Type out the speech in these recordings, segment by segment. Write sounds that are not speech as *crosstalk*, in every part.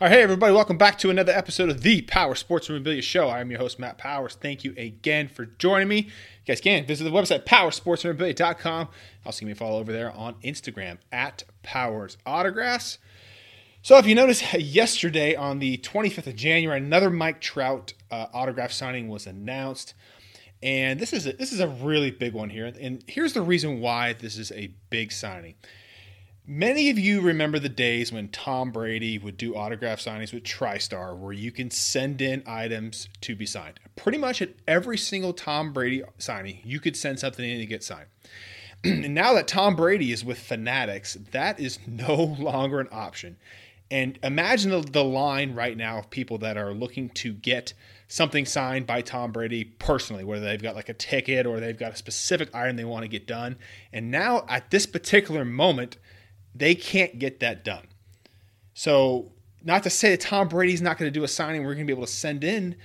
All right, hey everybody, welcome back to another episode of the Power Sports Memorabilia Show. I'm your host, Matt Powers. Thank you again for joining me. You guys can visit the website, powersportsmemorabilia.com. Also, give me a follow over there on Instagram at Powers Autographs. So, if you notice, yesterday on the 25th of January, another Mike Trout uh, autograph signing was announced. And this is a, this is a really big one here. And here's the reason why this is a big signing. Many of you remember the days when Tom Brady would do autograph signings with TriStar, where you can send in items to be signed. Pretty much at every single Tom Brady signing, you could send something in to get signed. *clears throat* and now that Tom Brady is with Fanatics, that is *laughs* no longer an option. And imagine the, the line right now of people that are looking to get something signed by Tom Brady personally, whether they've got like a ticket or they've got a specific item they want to get done. And now at this particular moment, they can't get that done. So, not to say that Tom Brady's not going to do a signing we're going to be able to send in,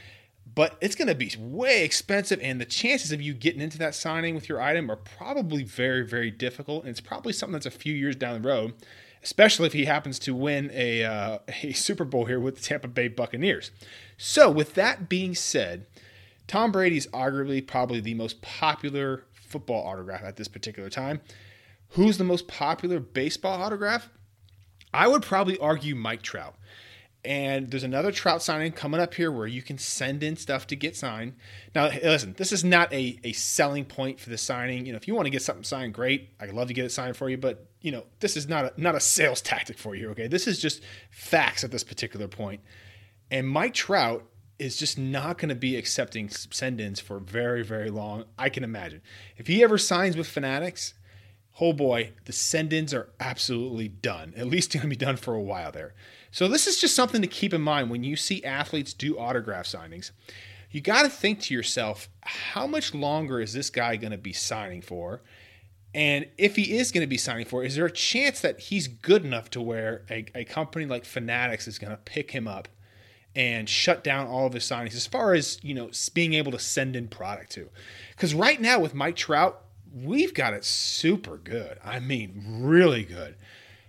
but it's going to be way expensive, and the chances of you getting into that signing with your item are probably very, very difficult. And it's probably something that's a few years down the road, especially if he happens to win a, uh, *laughs* a Super Bowl here with the Tampa Bay Buccaneers. So, with that being said, Tom Brady's arguably probably the most popular football autograph at this particular time. Who's the most popular baseball autograph? I would probably argue Mike Trout. And there's another Trout signing coming up here where you can send in stuff to get signed. Now, listen, this is not a, a selling point for the signing. You know, if you want to get something signed, great. I'd love to get it signed for you, but you know, this is not a not a sales tactic for you. Okay, this is just facts at this particular point. And Mike Trout is just not going to be accepting send-ins for very, very long. I can imagine if he ever signs with Fanatics, oh boy, the send-ins are absolutely done. At least going to be done for a while there. So this is just something to keep in mind when you see athletes do autograph signings. You got to think to yourself, how much longer is this guy going to be signing for? And if he is going to be signing for, is there a chance that he's good enough to where a, a company like Fanatics is going to pick him up and shut down all of his signings as far as, you know, being able to send in product to? Because right now with Mike Trout, we've got it super good. I mean, really good.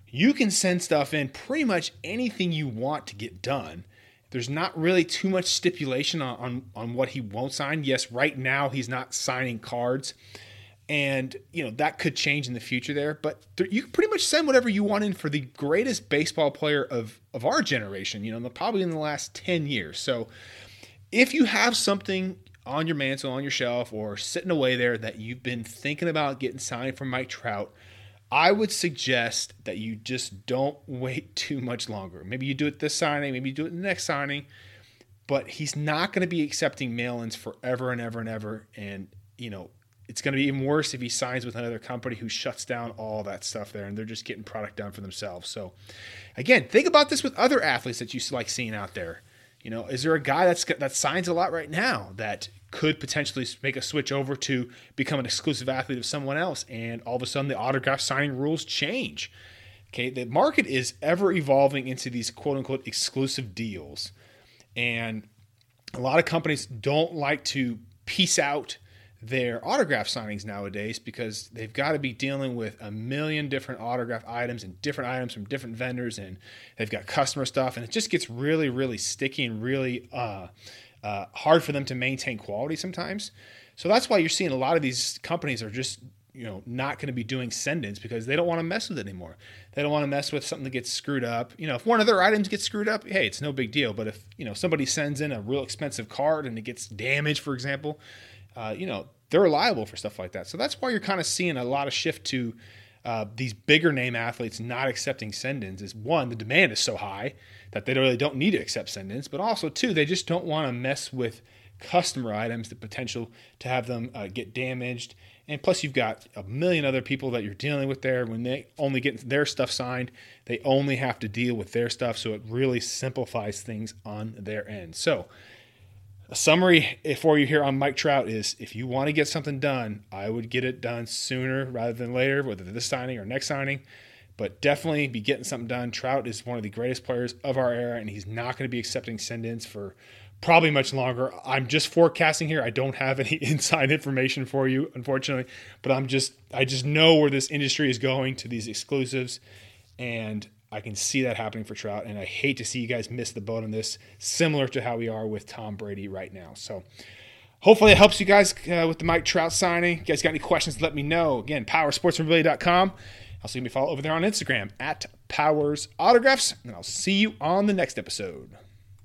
You can send stuff in pretty much anything you want to get done. There's not really too much stipulation on, on, on what he won't sign. Yes, right now he's not signing cards. And, you know, that could change in the future there. But there, you can pretty much send whatever you want in for the greatest baseball player of, of our generation, you know, probably in the last 10 years. So if you have something on your mantle, on your shelf, or sitting away there that you've been thinking about getting signed from Mike Trout, I would suggest that you just don't *laughs* wait too much longer. Maybe you do it this signing, maybe you do it the next signing, but he's not going to be accepting mail ins forever and ever and ever. And, you know, it's going to be even worse if he signs with another company who shuts down all that stuff there and they're just getting product done for themselves. So, again, think about this with other athletes that you like seeing out there. You know, is there a guy that's that signs a lot right now that could potentially make a switch over to become an exclusive athlete of someone else, and all of a sudden the autograph signing rules change? Okay, the market is ever evolving into these quote unquote exclusive deals, and a lot of companies don't like to piece out their autograph signings nowadays because they've got to be dealing with a million different autograph items and different items from different vendors and they've got customer stuff and it just gets really really sticky and really uh, uh, hard for them to maintain quality sometimes. So that's why you're seeing a lot of these companies are just you know not going to be doing send-ins because they don't want to mess with it anymore. They don't want to mess with something that gets screwed up. You know if one of their items gets screwed up hey it's no big deal. But if you know somebody sends in a real expensive card and it gets damaged for example uh, you know, they're liable for stuff like that. So that's why you're kind of seeing a lot of shift to uh, these bigger name athletes not accepting send-ins. Is one, the demand is so high that they really don't need to accept send-ins, but also two, they just don't want to mess with customer items, the potential to have them uh, get damaged. And plus, you've got a million other people that you're dealing with there. When they only get their stuff signed, they only have to deal with their stuff. So it really simplifies things on their end. So a summary for you here on Mike Trout is if you want to get something done, I would get it done sooner rather than later, whether this signing or next signing. But definitely be getting something done. Trout is one of the greatest players of our era, and he's not going to be accepting send ins for probably much longer. I'm just forecasting here. I don't have any *laughs* inside information for you, unfortunately, but I'm just I just know where this industry is going to these exclusives, and I can see that happening for Trout, and I hate to see you guys miss the boat on this, similar to how we are with Tom Brady right now. So hopefully it helps you guys uh, with the Mike Trout signing. you guys got any questions, let me know. Again, powersportsmemorabilia.com. Also, give me a follow over there on Instagram at Powers Autographs, and I'll see you on the next episode.